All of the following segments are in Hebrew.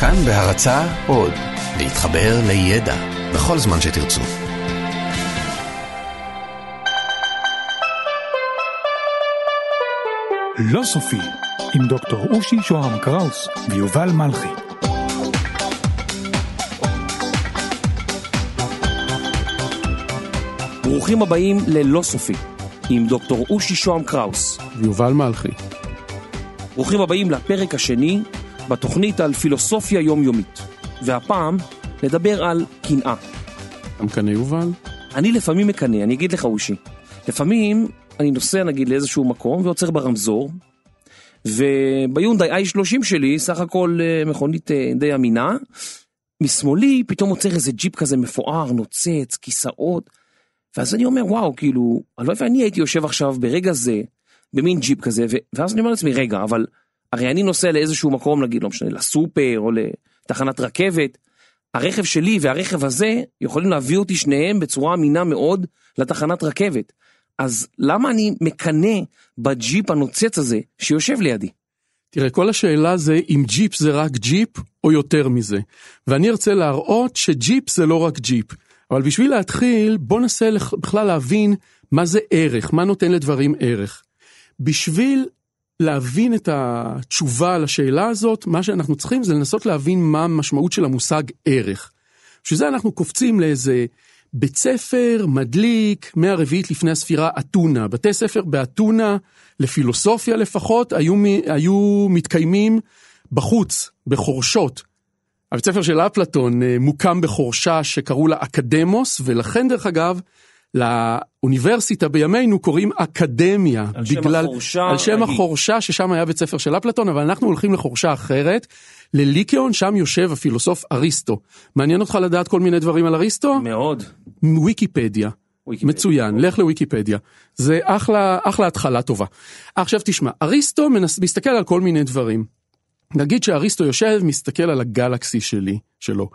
כאן בהרצה עוד, להתחבר לידע בכל זמן שתרצו. לא סופי, עם דוקטור אושי שוהם קראוס ויובל מלכי. ברוכים הבאים ללא סופי, עם דוקטור אושי שוהם קראוס. ויובל מלכי. ברוכים הבאים לפרק השני בתוכנית על פילוסופיה יומיומית. והפעם נדבר על קנאה. אתה מקנא יובל? אני לפעמים מקנא, אני אגיד לך אושי. לפעמים אני נוסע נגיד לאיזשהו מקום ועוצר ברמזור, וביונדאי i30 שלי, סך הכל אה, מכונית אה, די אמינה, משמאלי פתאום עוצר איזה ג'יפ כזה מפואר, נוצץ, כיסאות, ואז אני אומר, וואו, כאילו, הלוואי ואני הייתי יושב עכשיו ברגע זה, במין ג'יפ כזה, ו... ואז אני אומר לעצמי, רגע, אבל הרי אני נוסע לאיזשהו מקום, נגיד, לא משנה, לסופר או לתחנת רכבת, הרכב שלי והרכב הזה יכולים להביא אותי שניהם בצורה אמינה מאוד לתחנת רכבת. אז למה אני מקנא בג'יפ הנוצץ הזה שיושב לידי? תראה, כל השאלה זה אם ג'יפ זה רק ג'יפ או יותר מזה. ואני ארצה להראות שג'יפ זה לא רק ג'יפ. אבל בשביל להתחיל, בוא ננסה בכלל להבין מה זה ערך, מה נותן לדברים ערך. בשביל להבין את התשובה לשאלה הזאת, מה שאנחנו צריכים זה לנסות להבין מה המשמעות של המושג ערך. בשביל זה אנחנו קופצים לאיזה בית ספר מדליק מהרביעית לפני הספירה אתונה. בתי ספר באתונה, לפילוסופיה לפחות, היו, היו מתקיימים בחוץ, בחורשות. הבית ספר של אפלטון אה, מוקם בחורשה שקראו לה אקדמוס, ולכן דרך אגב, לאוניברסיטה בימינו קוראים אקדמיה. על שם בגלל, החורשה על שם ההיא. החורשה ששם היה בית ספר של אפלטון, אבל אנחנו הולכים לחורשה אחרת, לליקאון, שם יושב הפילוסוף אריסטו. מעניין אותך לדעת כל מיני דברים על אריסטו? מאוד. וויקיפדיה. וויקיפדיה. מצוין, לך לוויקיפדיה. זה אחלה, אחלה התחלה טובה. עכשיו תשמע, אריסטו מנס, מסתכל על כל מיני דברים. נגיד שאריסטו יושב, מסתכל על הגלקסי שלי, שלו.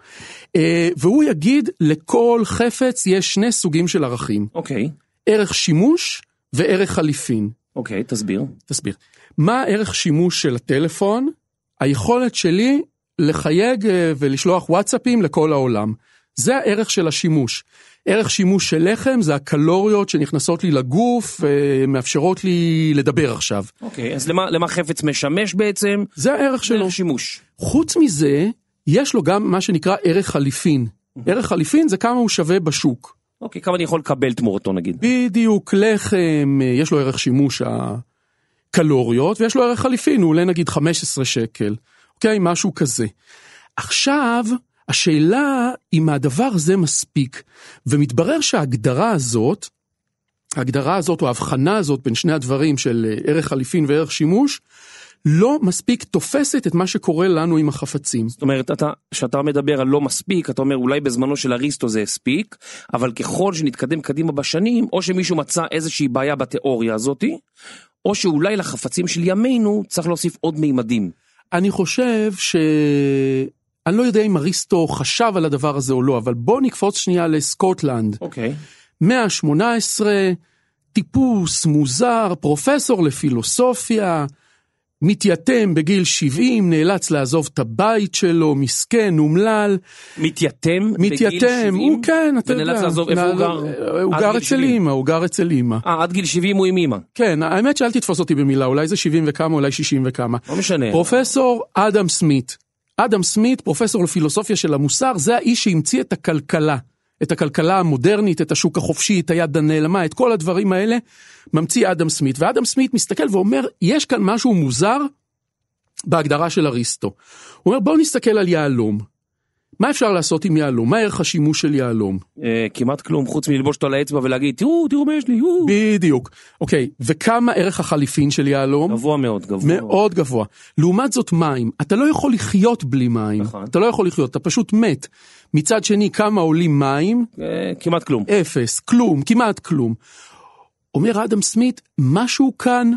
אה, והוא יגיד, לכל חפץ יש שני סוגים של ערכים. אוקיי, ערך שימוש וערך חליפין. אוקיי, תסביר. תסביר. מה הערך שימוש של הטלפון? היכולת שלי לחייג אה, ולשלוח וואטסאפים לכל העולם. זה הערך של השימוש. ערך שימוש של לחם זה הקלוריות שנכנסות לי לגוף ומאפשרות לי לדבר עכשיו. אוקיי, אז למה, למה חפץ משמש בעצם? זה הערך שלו. דרך שימוש. חוץ מזה, יש לו גם מה שנקרא ערך חליפין. ערך חליפין זה כמה הוא שווה בשוק. אוקיי, כמה אני יכול לקבל תמורתו נגיד? בדיוק, לחם, אה, יש לו ערך שימוש הקלוריות, ויש לו ערך חליפין, הוא עולה נגיד 15 שקל, אוקיי? משהו כזה. עכשיו, השאלה אם הדבר הזה מספיק, ומתברר שההגדרה הזאת, ההגדרה הזאת או ההבחנה הזאת בין שני הדברים של אה, ערך חליפין וערך שימוש, לא מספיק תופסת את מה שקורה לנו עם החפצים. זאת אומרת, אתה, כשאתה מדבר על לא מספיק, אתה אומר אולי בזמנו של אריסטו זה הספיק, אבל ככל שנתקדם קדימה בשנים, או שמישהו מצא איזושהי בעיה בתיאוריה הזאתי, או שאולי לחפצים של ימינו צריך להוסיף עוד מימדים. אני חושב ש... אני לא יודע אם אריסטו חשב על הדבר הזה או לא, אבל בוא נקפוץ שנייה לסקוטלנד. אוקיי. מאה ה-18, טיפוס מוזר, פרופסור לפילוסופיה, מתייתם בגיל 70, נאלץ לעזוב את הבית שלו, מסכן, אומלל, מתייתם? בגיל מתייתם, 70? הוא כן, אתה יודע. ונאלץ לעזוב, איפה הוא גר? הוא עד גר אצל 70. אימא, הוא גר אצל אימא. אה, עד גיל 70 הוא עם אימא. כן, האמת שאל תתפוס אותי במילה, אולי זה 70 וכמה, אולי 60 וכמה. לא משנה. פרופסור אדם סמית. אדם סמית, פרופסור לפילוסופיה של המוסר, זה האיש שהמציא את הכלכלה. את הכלכלה המודרנית, את השוק החופשי, את היד הנעלמה, את כל הדברים האלה, ממציא אדם סמית. ואדם סמית מסתכל ואומר, יש כאן משהו מוזר בהגדרה של אריסטו. הוא אומר, בואו נסתכל על יהלום. מה אפשר לעשות עם יהלום? מה ערך השימוש של יהלום? אה, כמעט כלום, חוץ מללבוש אותו על האצבע ולהגיד, תראו, תראו מה יש לי, יואו. בדיוק. אוקיי, וכמה ערך החליפין של יהלום? גבוה מאוד, גבוה מאוד. גבוה. לעומת זאת מים, אתה לא יכול לחיות בלי מים. נכון. אתה לא יכול לחיות, אתה פשוט מת. מצד שני, כמה עולים מים? אה, כמעט כלום. אפס, כלום, כמעט כלום. אומר אדם סמית, משהו כאן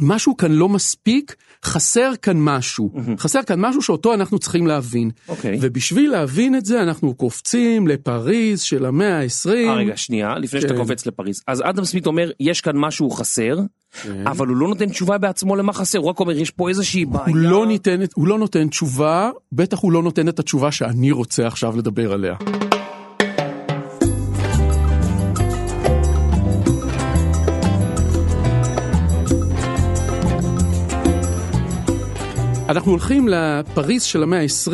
משהו כאן לא מספיק, חסר כאן משהו. חסר כאן משהו שאותו אנחנו צריכים להבין. אוקיי. ובשביל להבין את זה אנחנו קופצים לפריז של המאה ה-20. אה, רגע, שנייה, לפני שאתה כן. קופץ לפריז. אז אדם סמית אומר, יש כאן משהו חסר, כן. אבל הוא לא נותן תשובה בעצמו למה חסר, הוא רק אומר, יש פה איזושהי בעיה. הוא לא, ניתן, הוא לא נותן תשובה, בטח הוא לא נותן את התשובה שאני רוצה עכשיו לדבר עליה. אנחנו הולכים לפריז של המאה ה-20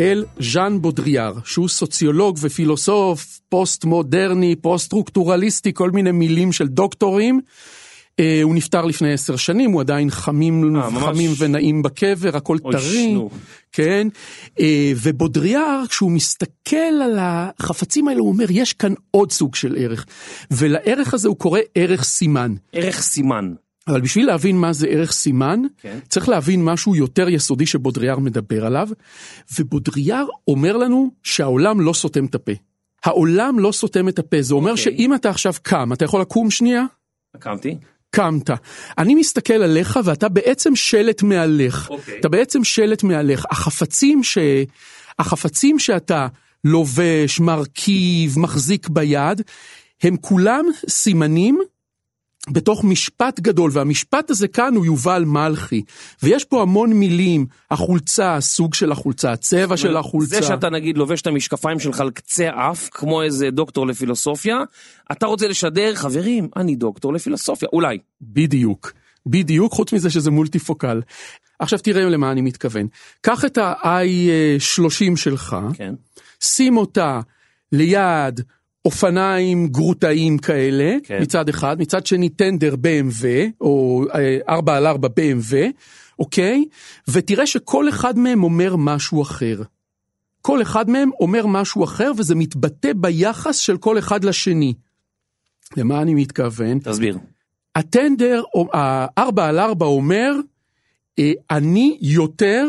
אל ז'אן בודריאר, שהוא סוציולוג ופילוסוף פוסט-מודרני, פוסט-סטרוקטורליסטי, כל מיני מילים של דוקטורים. אה, הוא נפטר לפני עשר שנים, הוא עדיין חמים, אה, ממש. חמים ונעים בקבר, הכל טרי. כן? אה, ובודריאר, כשהוא מסתכל על החפצים האלה, הוא אומר, יש כאן עוד סוג של ערך. ולערך הזה הוא קורא ערך סימן. ערך סימן. אבל בשביל להבין מה זה ערך סימן, כן. צריך להבין משהו יותר יסודי שבודריאר מדבר עליו, ובודריאר אומר לנו שהעולם לא סותם את הפה. העולם לא סותם את הפה, זה אומר אוקיי. שאם אתה עכשיו קם, אתה יכול לקום שנייה? קמתי. קמת. אני מסתכל עליך ואתה בעצם שלט מהלך. אוקיי. אתה בעצם שלט מהלך. החפצים, ש... החפצים שאתה לובש, מרכיב, מחזיק ביד, הם כולם סימנים בתוך משפט גדול, והמשפט הזה כאן הוא יובל מלכי. ויש פה המון מילים, החולצה, הסוג של החולצה, הצבע של החולצה. זה שאתה נגיד לובש את המשקפיים שלך על קצה האף, כמו איזה דוקטור לפילוסופיה, אתה רוצה לשדר, חברים, אני דוקטור לפילוסופיה, אולי. בדיוק, בדיוק, חוץ מזה שזה מולטיפוקל. עכשיו תראה למה אני מתכוון. קח את ה-i30 שלך, כן. שים אותה ליד אופניים גרוטאים כאלה, כן. מצד אחד, מצד שני טנדר BMW, או אה, 4 על 4 BMW, אוקיי? ותראה שכל אחד מהם אומר משהו אחר. כל אחד מהם אומר משהו אחר, וזה מתבטא ביחס של כל אחד לשני. למה אני מתכוון? תסביר. הטנדר, או- הארבע על ארבע אומר, אה, אני יותר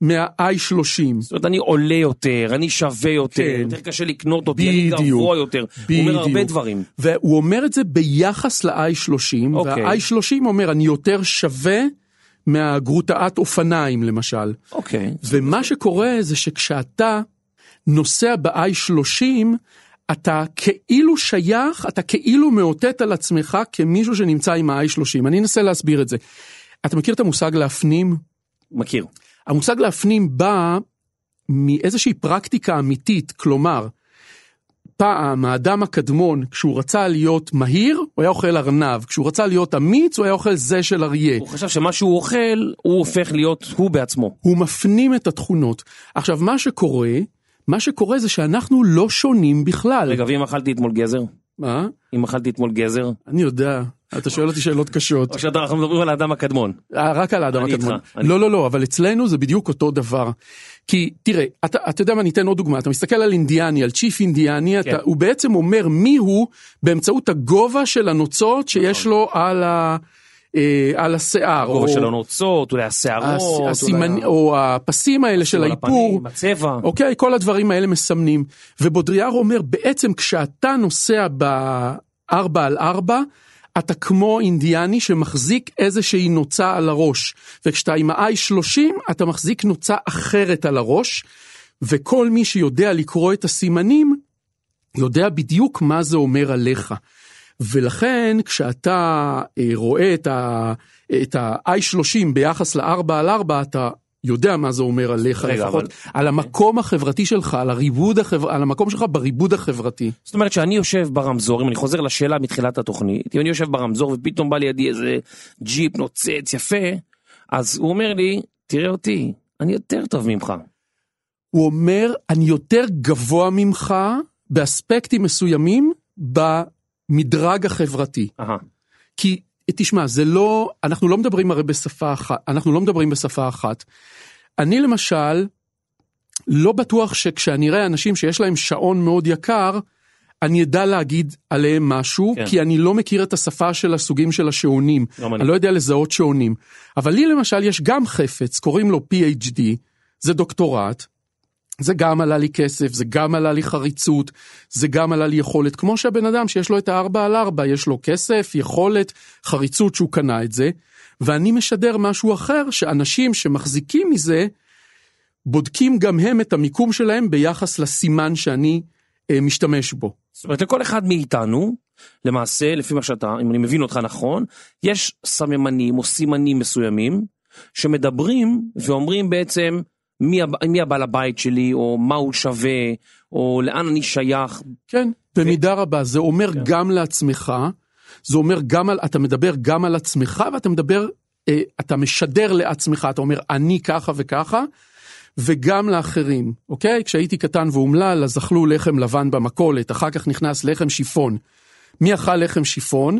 מה-i30. זאת אומרת, אני עולה יותר, אני שווה יותר, כן. יותר קשה לקנות אותי, אני בדיוק. גבוה יותר. הוא אומר הרבה. דברים. והוא אומר את זה ביחס ל-i30, אוקיי. וה-i30 אומר, אני יותר שווה מהגרוטאת אופניים למשל. אוקיי. ומה שקורה זה שכשאתה נוסע ב-i30, אתה כאילו שייך, אתה כאילו מאותת על עצמך כמישהו שנמצא עם ה-i30. אני אנסה להסביר את זה. אתה מכיר את המושג להפנים? מכיר. המושג להפנים בא מאיזושהי פרקטיקה אמיתית, כלומר, פעם האדם הקדמון, כשהוא רצה להיות מהיר, הוא היה אוכל ארנב, כשהוא רצה להיות אמיץ, הוא היה אוכל זה של אריה. הוא חשב שמה שהוא אוכל, הוא הופך להיות הוא בעצמו. הוא מפנים את התכונות. עכשיו, מה שקורה, מה שקורה זה שאנחנו לא שונים בכלל. רגע, ואם אכלתי אתמול גזר? מה? אם אכלתי אתמול גזר? אני יודע, אתה שואל אותי שאלות קשות. או שאנחנו מדברים על האדם הקדמון. אה, רק על האדם אני הקדמון. איתך, אני- לא, לא, לא, אבל אצלנו זה בדיוק אותו דבר. כי תראה, אתה, אתה יודע מה, ניתן עוד דוגמה, אתה מסתכל על אינדיאני, על צ'יף אינדיאני, כן. אתה, הוא בעצם אומר מי הוא באמצעות הגובה של הנוצות שיש נכון. לו על, ה, אה, על השיער. או של הנוצות, אולי השערות, הס- הסימנ... אולי או הפסים האלה של האיפור. הפנים, הצבע. אוקיי, כל הדברים האלה מסמנים. ובודריאר אומר, בעצם כשאתה נוסע בארבע על ארבע, אתה כמו אינדיאני שמחזיק איזושהי נוצה על הראש. וכשאתה עם ה-i30, אתה מחזיק נוצה אחרת על הראש, וכל מי שיודע לקרוא את הסימנים, יודע בדיוק מה זה אומר עליך. ולכן כשאתה אה, רואה את ה- את ה-i30 ביחס ל-4 על 4, אתה יודע מה זה אומר עליך רגע, לפחות, אבל- על המקום החברתי שלך, על הריבוד החבר... על המקום שלך בריבוד החברתי. זאת אומרת שאני יושב ברמזור, אם אני חוזר לשאלה מתחילת התוכנית, אם אני יושב ברמזור ופתאום בא לידי איזה ג'יפ נוצץ יפה, אז הוא אומר לי, תראה אותי, אני יותר טוב ממך. הוא אומר, אני יותר גבוה ממך באספקטים מסוימים במדרג החברתי. אהה. כי תשמע, זה לא, אנחנו לא מדברים הרי בשפה אחת, אנחנו לא מדברים בשפה אחת. אני למשל, לא בטוח שכשאני אראה אנשים שיש להם שעון מאוד יקר, אני אדע להגיד עליהם משהו, כן. כי אני לא מכיר את השפה של הסוגים של השעונים. גם אני. אני לא יודע לזהות שעונים. אבל לי למשל יש גם חפץ, קוראים לו PhD, זה דוקטורט, זה גם עלה לי כסף, זה גם עלה לי חריצות, זה גם עלה לי יכולת, כמו שהבן אדם שיש לו את הארבע על ארבע, יש לו כסף, יכולת, חריצות שהוא קנה את זה, ואני משדר משהו אחר, שאנשים שמחזיקים מזה, בודקים גם הם את המיקום שלהם ביחס לסימן שאני אה, משתמש בו. זאת אומרת, לכל אחד מאיתנו, למעשה, לפי מה שאתה, אם אני מבין אותך נכון, יש סממנים או סימנים מסוימים, שמדברים ואומרים בעצם מי, מי הבעל הבית שלי, או מה הוא שווה, או לאן אני שייך. כן, במידה רבה, זה אומר כן. גם לעצמך, זה אומר גם על, אתה מדבר גם על עצמך ואתה מדבר, אה, אתה משדר לעצמך, אתה אומר אני ככה וככה, וגם לאחרים, אוקיי? כשהייתי קטן ואומלל, אז אכלו לחם לבן במכולת, אחר כך נכנס לחם שיפון. מי אכל לחם שיפון?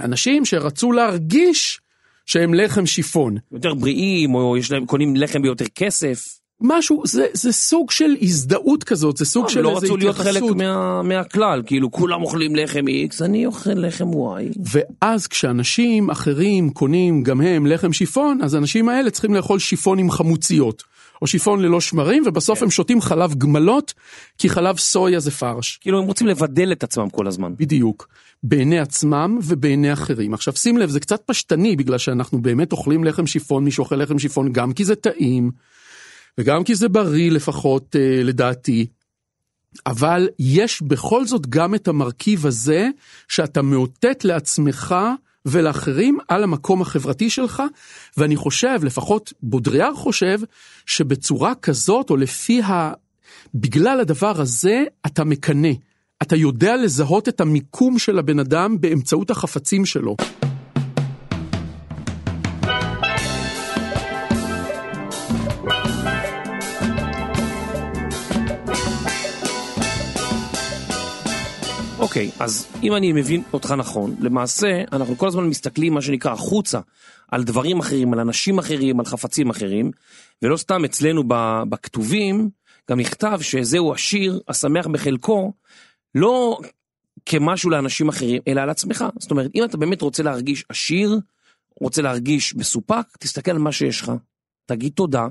אנשים שרצו להרגיש שהם לחם שיפון. יותר בריאים, או יש להם, קונים לחם ביותר כסף. משהו, זה, זה סוג של הזדהות כזאת, זה סוג לא, של לא איזה רצו להיות חלק התייחסות. מה, מהכלל, כאילו כולם אוכלים לחם X, אני אוכל לחם Y. ואז כשאנשים אחרים קונים גם הם לחם שיפון, אז האנשים האלה צריכים לאכול שיפון עם חמוציות, או שיפון ללא שמרים, ובסוף כן. הם שותים חלב גמלות, כי חלב סויה זה פרש. כאילו הם רוצים לבדל את עצמם כל הזמן. בדיוק. בעיני עצמם ובעיני אחרים. עכשיו שים לב, זה קצת פשטני, בגלל שאנחנו באמת אוכלים לחם שיפון, מי שאוכל לחם שיפון, גם כי זה טעים, וגם כי זה בריא לפחות אה, לדעתי. אבל יש בכל זאת גם את המרכיב הזה, שאתה מאותת לעצמך ולאחרים על המקום החברתי שלך, ואני חושב, לפחות בודריאר חושב, שבצורה כזאת, או לפי ה... בגלל הדבר הזה, אתה מקנא. אתה יודע לזהות את המיקום של הבן אדם באמצעות החפצים שלו. אוקיי, אז אם אני מבין אותך נכון, למעשה אנחנו כל הזמן מסתכלים מה שנקרא החוצה, על דברים אחרים, על אנשים אחרים, על חפצים אחרים, ולא סתם אצלנו בכתובים גם נכתב שזהו השיר השמח בחלקו, לא כמשהו לאנשים אחרים, אלא על עצמך. זאת אומרת, אם אתה באמת רוצה להרגיש עשיר, רוצה להרגיש מסופק, תסתכל על מה שיש לך. תגיד תודה,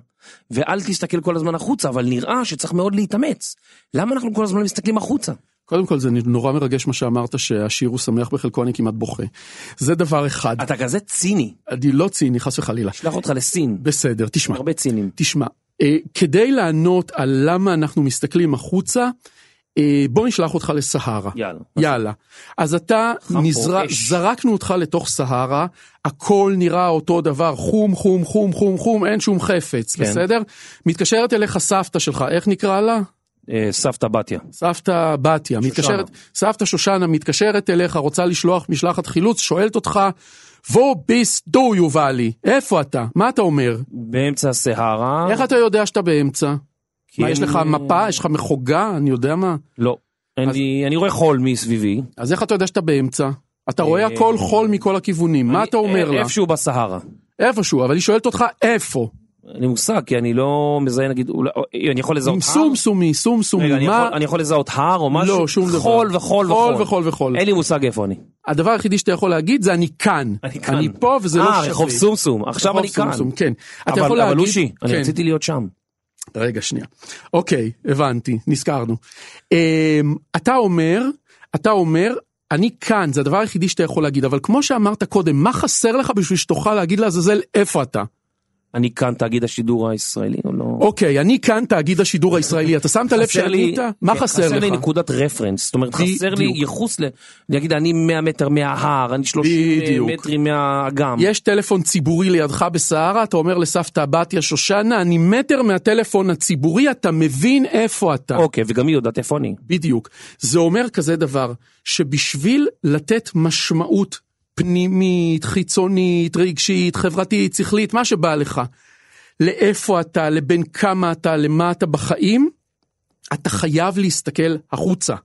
ואל תסתכל כל הזמן החוצה, אבל נראה שצריך מאוד להתאמץ. למה אנחנו כל הזמן מסתכלים החוצה? קודם כל זה נורא מרגש מה שאמרת שהשיר הוא שמח בחלקו אני כמעט בוכה. זה דבר אחד. אתה כזה ציני, אני לא ציני חס וחלילה. שלח אותך לסין, בסדר, תשמע. הרבה צינים. תשמע, אה, כדי לענות על למה אנחנו מסתכלים החוצה, אה, בוא נשלח אותך לסהרה. יאללה. יאללה. אז אתה, חם פה, נזר... אש. זרקנו אותך לתוך סהרה, הכל נראה אותו דבר, חום, חום, חום, חום, חום, אין שום חפץ, כן. בסדר? מתקשרת אליך סבתא שלך, איך נקרא לה? אה, סבתא בתיה. סבתא בתיה, מתקשרת, סבתא שושנה מתקשרת אליך, רוצה לשלוח משלחת חילוץ, שואלת אותך, וו ביס דו יובלי, איפה אתה? מה אתה אומר? באמצע הסהרה. איך אתה יודע שאתה באמצע? מה, יש לך מפה? יש לך מחוגה? אני יודע מה. לא. אז- אני רואה חול מסביבי. אז איך אתה יודע שאתה באמצע? אתה רואה הכל חול מכל הכיוונים, מה אני- אתה אומר לה? איפשהו בסהרה. איפשהו, אבל היא שואלת אותך איפה? אין לי מושג, כי אני לא מזהה נגיד, אולי- אני יכול לזהות הר? סומסומי, סומסומי, רגע, אני מה? יכול- אני יכול לזהות הר או משהו? לא, שום דבר. חול וחול חול וחול. וחול וחול. אין לי מושג איפה אני. הדבר היחידי שאתה יכול להגיד זה אני כאן. אני כאן. אני פה וזה לא אה, שווה. רחוב סומסום. עכשיו אני כאן. כן. אתה אבל יכול אבל להגיד... אושי, אני כן. רציתי להיות שם. רגע, שנייה. אוקיי, הבנתי, נזכרנו. אמ, אתה אומר, אתה אומר, אני כאן, זה הדבר היחידי שאתה יכול להגיד, אבל כמו שאמרת קודם, מה חסר לך בשביל שתוכל להגיד לעזאזל איפה אתה? אני כאן תאגיד השידור הישראלי או לא? אוקיי, אני כאן תאגיד השידור הישראלי, אתה שמת לב לי- שענית? מה כן, חסר חסר לי לך? נקודת רפרנס, זאת אומרת חסר לי. ייחוס ל... נגיד אני 100 מטר מההר, אני 30 בדיוק. מטרים מהאגם. יש טלפון ציבורי לידך בסהרה, אתה אומר לסבתא בתיה שושנה, אני מטר מהטלפון הציבורי, אתה מבין איפה אתה. אוקיי, וגם היא יודעת איפה אני. בדיוק. זה אומר כזה דבר, שבשביל לתת משמעות פנימית, חיצונית, רגשית, חברתית, שכלית, מה שבא לך, לאיפה אתה, לבין כמה אתה, למה אתה בחיים, אתה חייב להסתכל החוצה.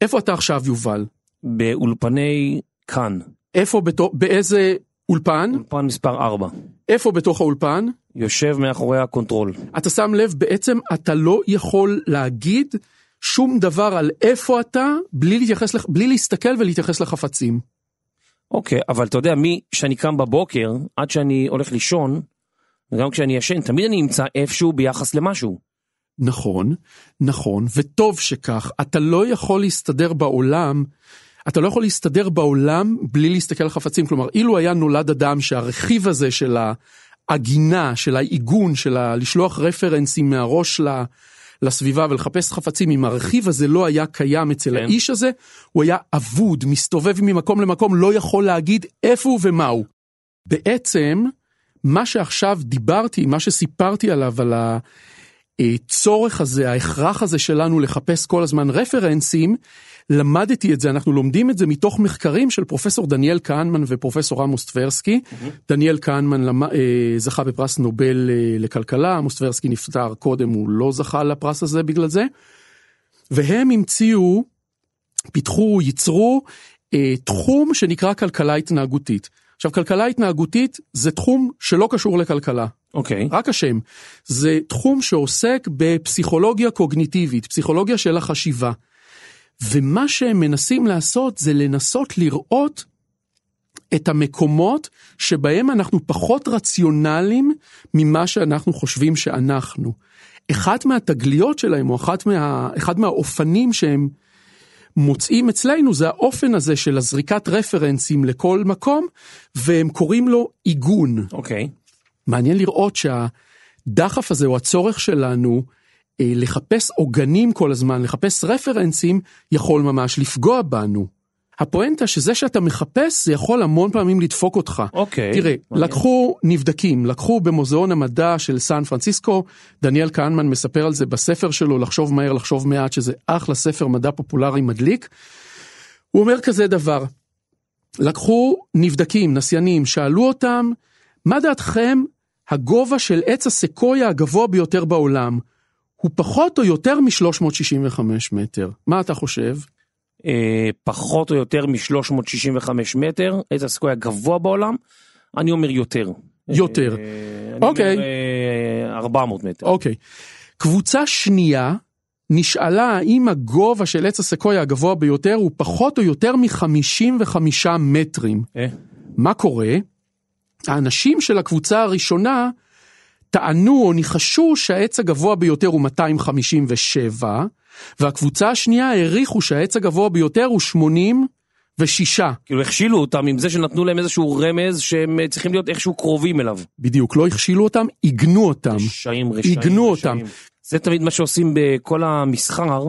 איפה אתה עכשיו, יובל? באולפני כאן, איפה, בתוך, באיזה אולפן? אולפן מספר 4, איפה בתוך האולפן? יושב מאחורי ה control. אתה שם לב, בעצם אתה לא יכול להגיד שום דבר על איפה אתה, בלי, להתייחס, בלי להסתכל ולהתייחס לחפצים. אוקיי, אבל אתה יודע, משאני קם בבוקר, עד שאני הולך לישון, וגם כשאני ישן, תמיד אני נמצא איפשהו ביחס למשהו. נכון, נכון, וטוב שכך. אתה לא יכול להסתדר בעולם, אתה לא יכול להסתדר בעולם בלי להסתכל על חפצים. כלומר, אילו היה נולד אדם שהרכיב הזה של העגינה, של העיגון, של. לשלוח רפרנסים מהראש ל... לסביבה ולחפש חפצים, אם הרכיב הזה לא היה קיים אצל כן. האיש הזה, הוא היה אבוד, מסתובב ממקום למקום, לא יכול להגיד איפה הוא ומה הוא. בעצם, מה שעכשיו דיברתי, מה שסיפרתי עליו, על הצורך הזה, ההכרח הזה שלנו לחפש כל הזמן רפרנסים, למדתי את זה, אנחנו לומדים את זה מתוך מחקרים של פרופסור דניאל כהנמן ופרופסור עמוס טברסקי. דניאל כהנמן למ- אה, זכה בפרס נובל אה, לכלכלה, עמוס טברסקי נפטר קודם, הוא לא זכה לפרס הזה בגלל זה. והם המציאו, פיתחו, ייצרו אה, תחום שנקרא כלכלה התנהגותית. עכשיו, כלכלה התנהגותית זה תחום שלא קשור לכלכלה. אוקיי. רק השם. זה תחום שעוסק בפסיכולוגיה קוגניטיבית, פסיכולוגיה של החשיבה. ומה שהם מנסים לעשות זה לנסות לראות את המקומות שבהם אנחנו פחות רציונליים ממה שאנחנו חושבים שאנחנו. אחת מהתגליות שלהם, או אחת מה, אחד מהאופנים שהם מוצאים אצלנו, זה האופן הזה של הזריקת רפרנסים לכל מקום, והם קוראים לו עיגון. אוקיי. מעניין לראות שהדחף הזה או הצורך שלנו לחפש עוגנים כל הזמן, לחפש רפרנסים, יכול ממש לפגוע בנו. הפואנטה שזה שאתה מחפש זה יכול המון פעמים לדפוק אותך. אוקיי. תראה, מעניין. לקחו נבדקים, לקחו במוזיאון המדע של סן פרנסיסקו, דניאל כהנמן מספר על זה בספר שלו, לחשוב מהר, לחשוב מעט, שזה אחלה ספר מדע פופולרי מדליק. הוא אומר כזה דבר, לקחו נבדקים, נסיינים, שאלו אותם, מה דעתכם הגובה של עץ הסקויה הגבוה ביותר בעולם? הוא פחות או יותר מ-365 מטר. מה אתה חושב? אה, פחות או יותר מ-365 מטר, עץ הסקויה הגבוה בעולם, אני אומר יותר. יותר. אה, אני אוקיי. אומר אה, 400 מטר. אוקיי. קבוצה שנייה נשאלה האם הגובה של עץ הסקויה הגבוה ביותר הוא פחות או יותר מ-55 מטרים. אה, מה קורה? האנשים של הקבוצה הראשונה טענו או ניחשו שהעץ הגבוה ביותר הוא 257, והקבוצה השנייה העריכו שהעץ הגבוה ביותר הוא 86. כאילו הכשילו אותם עם זה שנתנו להם איזשהו רמז שהם אה, צריכים להיות איכשהו קרובים אליו. בדיוק, לא הכשילו אותם, עיגנו אותם. רשעים, רשעים, עיגנו רשעים. אותם. זה תמיד מה שעושים בכל המסחר,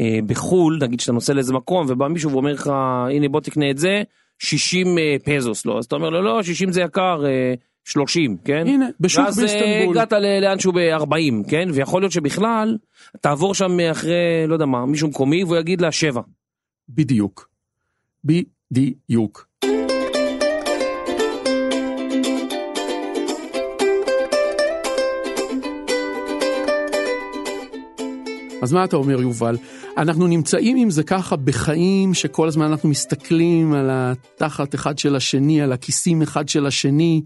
אה, בחו"ל, נגיד שאתה נוסע לאיזה מקום ובא מישהו ואומר לך, הנה בוא תקנה את זה, 60 אה, פזוס, לא? אז אתה אומר לו, לא, 60 זה יקר, אה, 30, כן? הנה, בשוק ואז אה, באיסטנבול. הגעת ל- לאנשהו ב-40, כן? ויכול להיות שבכלל, תעבור שם אחרי, לא יודע מה, מישהו מקומי והוא יגיד לה 7. בדיוק. בדיוק. אז מה אתה אומר יובל? אנחנו נמצאים עם זה ככה בחיים שכל הזמן אנחנו מסתכלים על התחת אחד של השני, על הכיסים אחד של השני,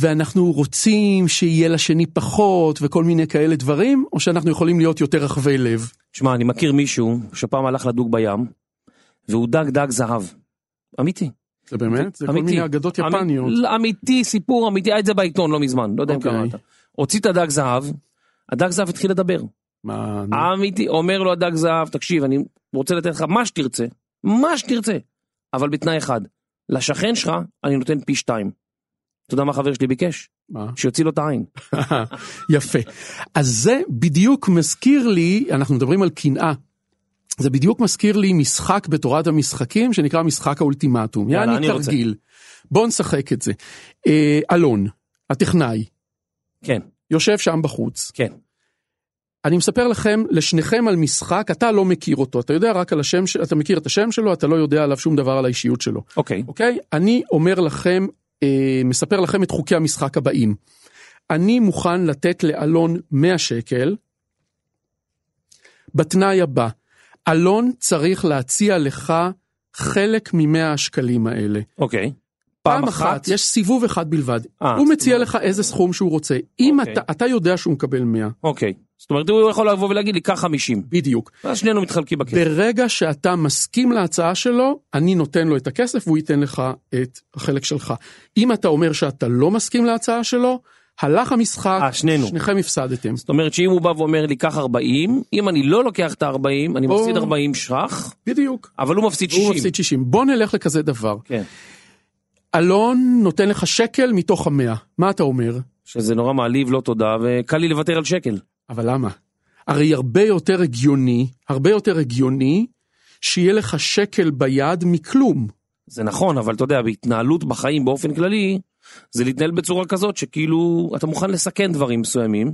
ואנחנו רוצים שיהיה לשני פחות וכל מיני כאלה דברים, או שאנחנו יכולים להיות יותר רחבי לב. שמע, אני מכיר מישהו שפעם הלך לדוג בים, והוא דג דג זהב. אמיתי. זה באמת? זה כל אמיתי. מיני אגדות אמ- יפניות. אמיתי, סיפור אמיתי, היה את זה בעיתון לא מזמן, לא יודע אם אוקיי. קראת. הוציא את הדג זהב, הדג זהב התחיל לדבר. מה? אמיתי, אומר לו הדג זהב, תקשיב, אני רוצה לתת לך מה שתרצה, מה שתרצה, אבל בתנאי אחד, לשכן שלך אני נותן פי שתיים. אתה יודע מה חבר שלי ביקש? מה? שיוציא לו את העין. יפה. אז זה בדיוק מזכיר לי, אנחנו מדברים על קנאה. זה בדיוק מזכיר לי משחק בתורת המשחקים שנקרא משחק האולטימטום. יאללה, אני רוצה. תרגיל. בוא נשחק את זה. אה, אלון, הטכנאי, כן, יושב שם בחוץ. כן. אני מספר לכם, לשניכם על משחק, אתה לא מכיר אותו, אתה יודע רק על השם, אתה מכיר את השם שלו, אתה לא יודע עליו שום דבר על האישיות שלו. אוקיי. אוקיי? אני אומר לכם, מספר לכם את חוקי המשחק הבאים. אני מוכן לתת לאלון 100 שקל, בתנאי הבא, אלון צריך להציע לך חלק מ-100 השקלים האלה. אוקיי. פעם אחת, יש סיבוב אחד בלבד. אה, הוא מציע לך איזה סכום שהוא רוצה. אם אוקיי. אתה, אתה יודע שהוא מקבל 100, אוקיי. זאת אומרת, הוא יכול לבוא ולהגיד לי, קח 50. בדיוק. ואז שנינו מתחלקים בכסף. ברגע שאתה מסכים להצעה שלו, אני נותן לו את הכסף והוא ייתן לך את החלק שלך. אם אתה אומר שאתה לא מסכים להצעה שלו, הלך המשחק, אה, שנינו. שניכם הפסדתם. זאת אומרת שאם הוא בא ואומר לי קח 40, אם אני לא לוקח את ה-40, אני או. מפסיד 40 ש"ח, בדיוק. אבל הוא מפסיד 60. הוא מפסיד 60. בוא נלך לכזה דבר. כן. אלון נותן לך שקל מתוך המאה, מה אתה אומר? שזה נורא מעליב, לא תודה, וקל לי לוותר על שקל. אבל למה? הרי הרבה יותר הגיוני, הרבה יותר הגיוני, שיהיה לך שקל ביד מכלום. זה נכון, אבל אתה יודע, בהתנהלות בחיים באופן כללי, זה להתנהל בצורה כזאת שכאילו אתה מוכן לסכן דברים מסוימים.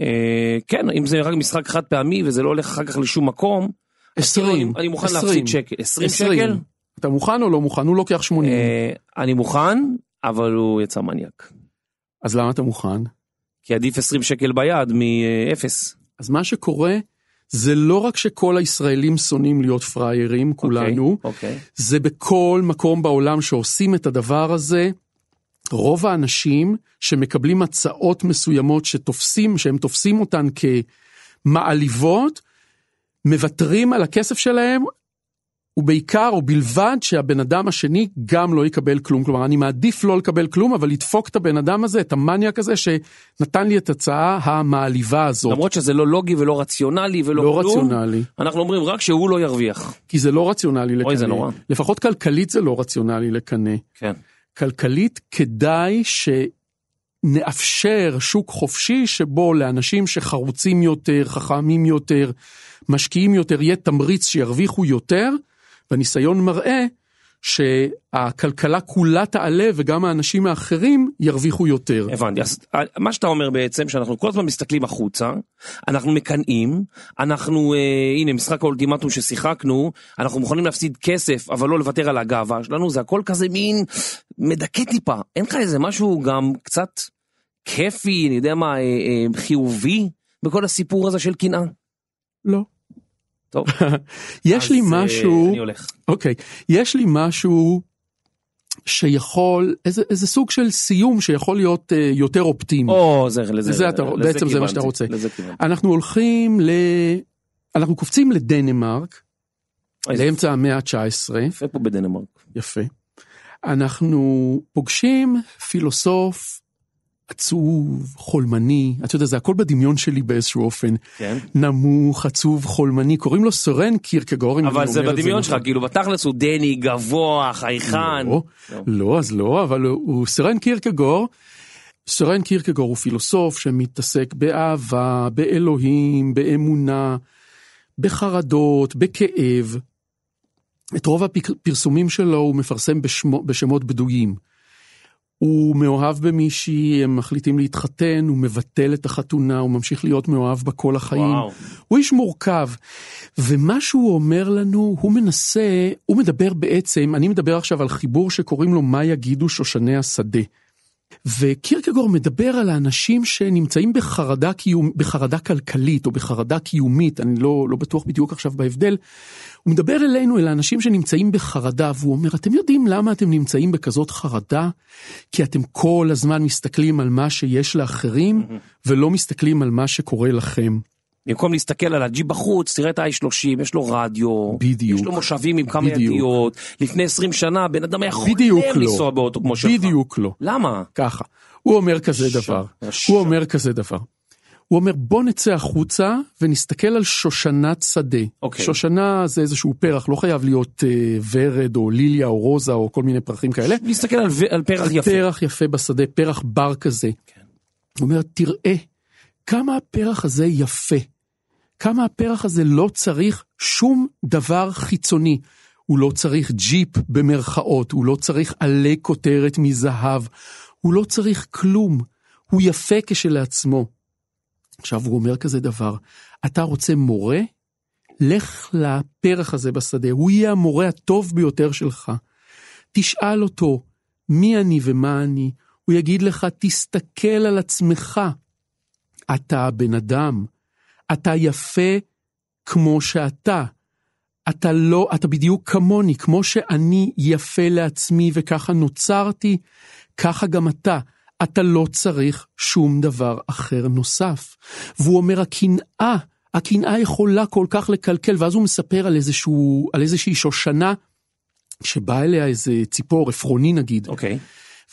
אה, כן, אם זה רק משחק חד פעמי וזה לא הולך אחר כך לשום מקום, כאילו 20, אני, אני מוכן 20, להפסיד שקל. 20 שקל? אתה מוכן או לא מוכן? הוא לוקח 80. אה, אני מוכן, אבל הוא יצא מניאק. אז למה אתה מוכן? כי עדיף 20 שקל ביד מאפס. אז מה שקורה, זה לא רק שכל הישראלים שונאים להיות פראיירים, כולנו, אוקיי. זה בכל מקום בעולם שעושים את הדבר הזה. רוב האנשים שמקבלים הצעות מסוימות שתופסים, שהם תופסים אותן כמעליבות, מוותרים על הכסף שלהם, ובעיקר או בלבד שהבן אדם השני גם לא יקבל כלום. כלומר, אני מעדיף לא לקבל כלום, אבל לדפוק את הבן אדם הזה, את המניאק הזה, שנתן לי את הצעה המעליבה הזאת. למרות שזה לא לוגי ולא רציונלי ולא לא כלום, רציונלי, אנחנו אומרים רק שהוא לא ירוויח. כי זה לא רציונלי לקנא. אוי, זה נורא. לפחות כלכלית זה לא רציונלי לקנא. כן. כלכלית כדאי שנאפשר שוק חופשי שבו לאנשים שחרוצים יותר, חכמים יותר, משקיעים יותר, יהיה תמריץ שירוויחו יותר, והניסיון מראה שהכלכלה כולה תעלה וגם האנשים האחרים ירוויחו יותר. הבנתי, אז אה, מה שאתה אומר בעצם, שאנחנו כל הזמן מסתכלים החוצה, אנחנו מקנאים, אנחנו, אה, הנה משחק האולטימטום ששיחקנו, אנחנו מוכנים להפסיד כסף, אבל לא לוותר על הגאווה שלנו, זה הכל כזה מין מדכא טיפה. אין לך איזה משהו גם קצת כיפי, אני יודע מה, אה, אה, חיובי, בכל הסיפור הזה של קנאה? לא. טוב, יש לי אה, משהו, אני הולך. אוקיי, יש לי משהו שיכול, איזה, איזה סוג של סיום שיכול להיות אה, יותר אופטימי. או, זה, לזה, זה אתה- לזה בעצם זה מה שאתה רוצה. לזה כיוונתי. אנחנו הולכים ל... אנחנו קופצים לדנמרק, לאמצע המאה ה-19, יפה פה בדנמרק. יפה. אנחנו פוגשים פילוסוף עצוב, חולמני, אתה יודע, זה הכל בדמיון שלי באיזשהו אופן. כן. נמוך, עצוב, חולמני, קוראים לו סורן קירקגור, אם אני אבל זה את בדמיון נכון. שלך, כאילו בתכלס הוא דני, גבוה, חייכן. לא, לא. לא, אז לא, אבל הוא, הוא סורן קירקגור. סורן קירקגור הוא פילוסוף שמתעסק באהבה, באלוהים, באמונה, בחרדות, בכאב. את רוב הפרסומים שלו הוא מפרסם בשמו, בשמות בדויים. הוא מאוהב במישהי, הם מחליטים להתחתן, הוא מבטל את החתונה, הוא ממשיך להיות מאוהב בה כל החיים. וואו. הוא איש מורכב. ומה שהוא אומר לנו, הוא מנסה, הוא מדבר בעצם, אני מדבר עכשיו על חיבור שקוראים לו מה יגידו שושני השדה. וקירקגור מדבר על האנשים שנמצאים בחרדה, קיום, בחרדה כלכלית או בחרדה קיומית, אני לא, לא בטוח בדיוק עכשיו בהבדל. הוא מדבר אלינו, אל האנשים שנמצאים בחרדה, והוא אומר, אתם יודעים למה אתם נמצאים בכזאת חרדה? כי אתם כל הזמן מסתכלים על מה שיש לאחרים, ולא מסתכלים על מה שקורה לכם. במקום להסתכל על הג'יפ בחוץ, תראה את ה-i30, יש לו רדיו, בדיוק. יש לו מושבים עם כמה בדיוק. ידיות, לפני 20 שנה בן אדם היה חולם לא. לנסוע באוטו כמו שלך. בדיוק לא. למה? ככה. הוא אומר כזה ש- דבר. ש- הוא אומר כזה דבר. הוא אומר בוא נצא החוצה ונסתכל על שושנת שדה. אוקיי. שושנה זה איזשהו פרח, לא חייב להיות אה, ורד או ליליה או רוזה או כל מיני פרחים כאלה. להסתכל על, ו- על פרח יפה. פרח יפה בשדה, פרח בר כזה. כן. הוא אומר תראה כמה הפרח הזה יפה. כמה הפרח הזה לא צריך שום דבר חיצוני. הוא לא צריך ג'יפ במרכאות, הוא לא צריך עלי כותרת מזהב, הוא לא צריך כלום. הוא יפה כשלעצמו. עכשיו הוא אומר כזה דבר, אתה רוצה מורה? לך לפרח הזה בשדה, הוא יהיה המורה הטוב ביותר שלך. תשאל אותו, מי אני ומה אני? הוא יגיד לך, תסתכל על עצמך. אתה בן אדם, אתה יפה כמו שאתה. אתה לא, אתה בדיוק כמוני, כמו שאני יפה לעצמי וככה נוצרתי, ככה גם אתה. אתה לא צריך שום דבר אחר נוסף. והוא אומר, הקנאה, הקנאה יכולה כל כך לקלקל, ואז הוא מספר על, איזשהו, על איזושהי שושנה שבאה אליה איזה ציפור, עפרוני נגיד, אוקיי.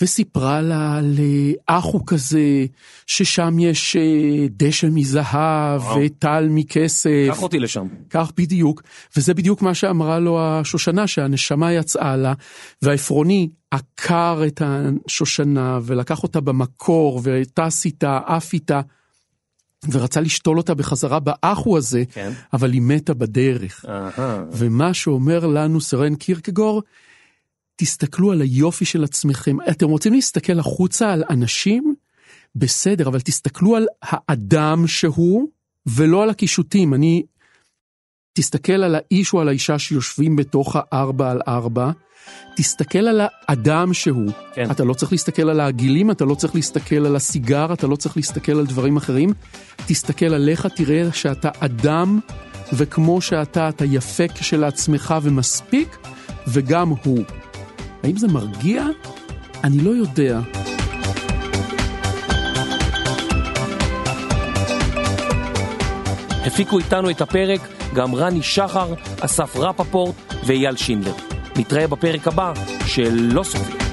וסיפרה לה על אה, אחו כזה, ששם יש אה, דשא מזהב וטל מכסף. קח אותי לשם. כך בדיוק, וזה בדיוק מה שאמרה לו השושנה, שהנשמה יצאה לה, והעפרוני עקר את השושנה ולקח אותה במקור וטס איתה, עף איתה, ורצה לשתול אותה בחזרה באחו הזה, כן. אבל היא מתה בדרך. אהה. ומה שאומר לנו סרן קירקגור, תסתכלו על היופי של עצמכם. אתם רוצים להסתכל החוצה על אנשים? בסדר, אבל תסתכלו על האדם שהוא, ולא על הקישוטים. אני... תסתכל על האיש או על האישה שיושבים בתוך הארבע על ארבע, תסתכל על האדם שהוא. כן. אתה לא צריך להסתכל על העגילים, אתה לא צריך להסתכל על הסיגר, אתה לא צריך להסתכל על דברים אחרים. תסתכל עליך, תראה שאתה אדם, וכמו שאתה, אתה יפה כשלעצמך ומספיק, וגם הוא. האם זה מרגיע? אני לא יודע. הפיקו איתנו את הפרק גם רני שחר, אסף רפפורט ואייל שינדלר. נתראה בפרק הבא של לא סופי.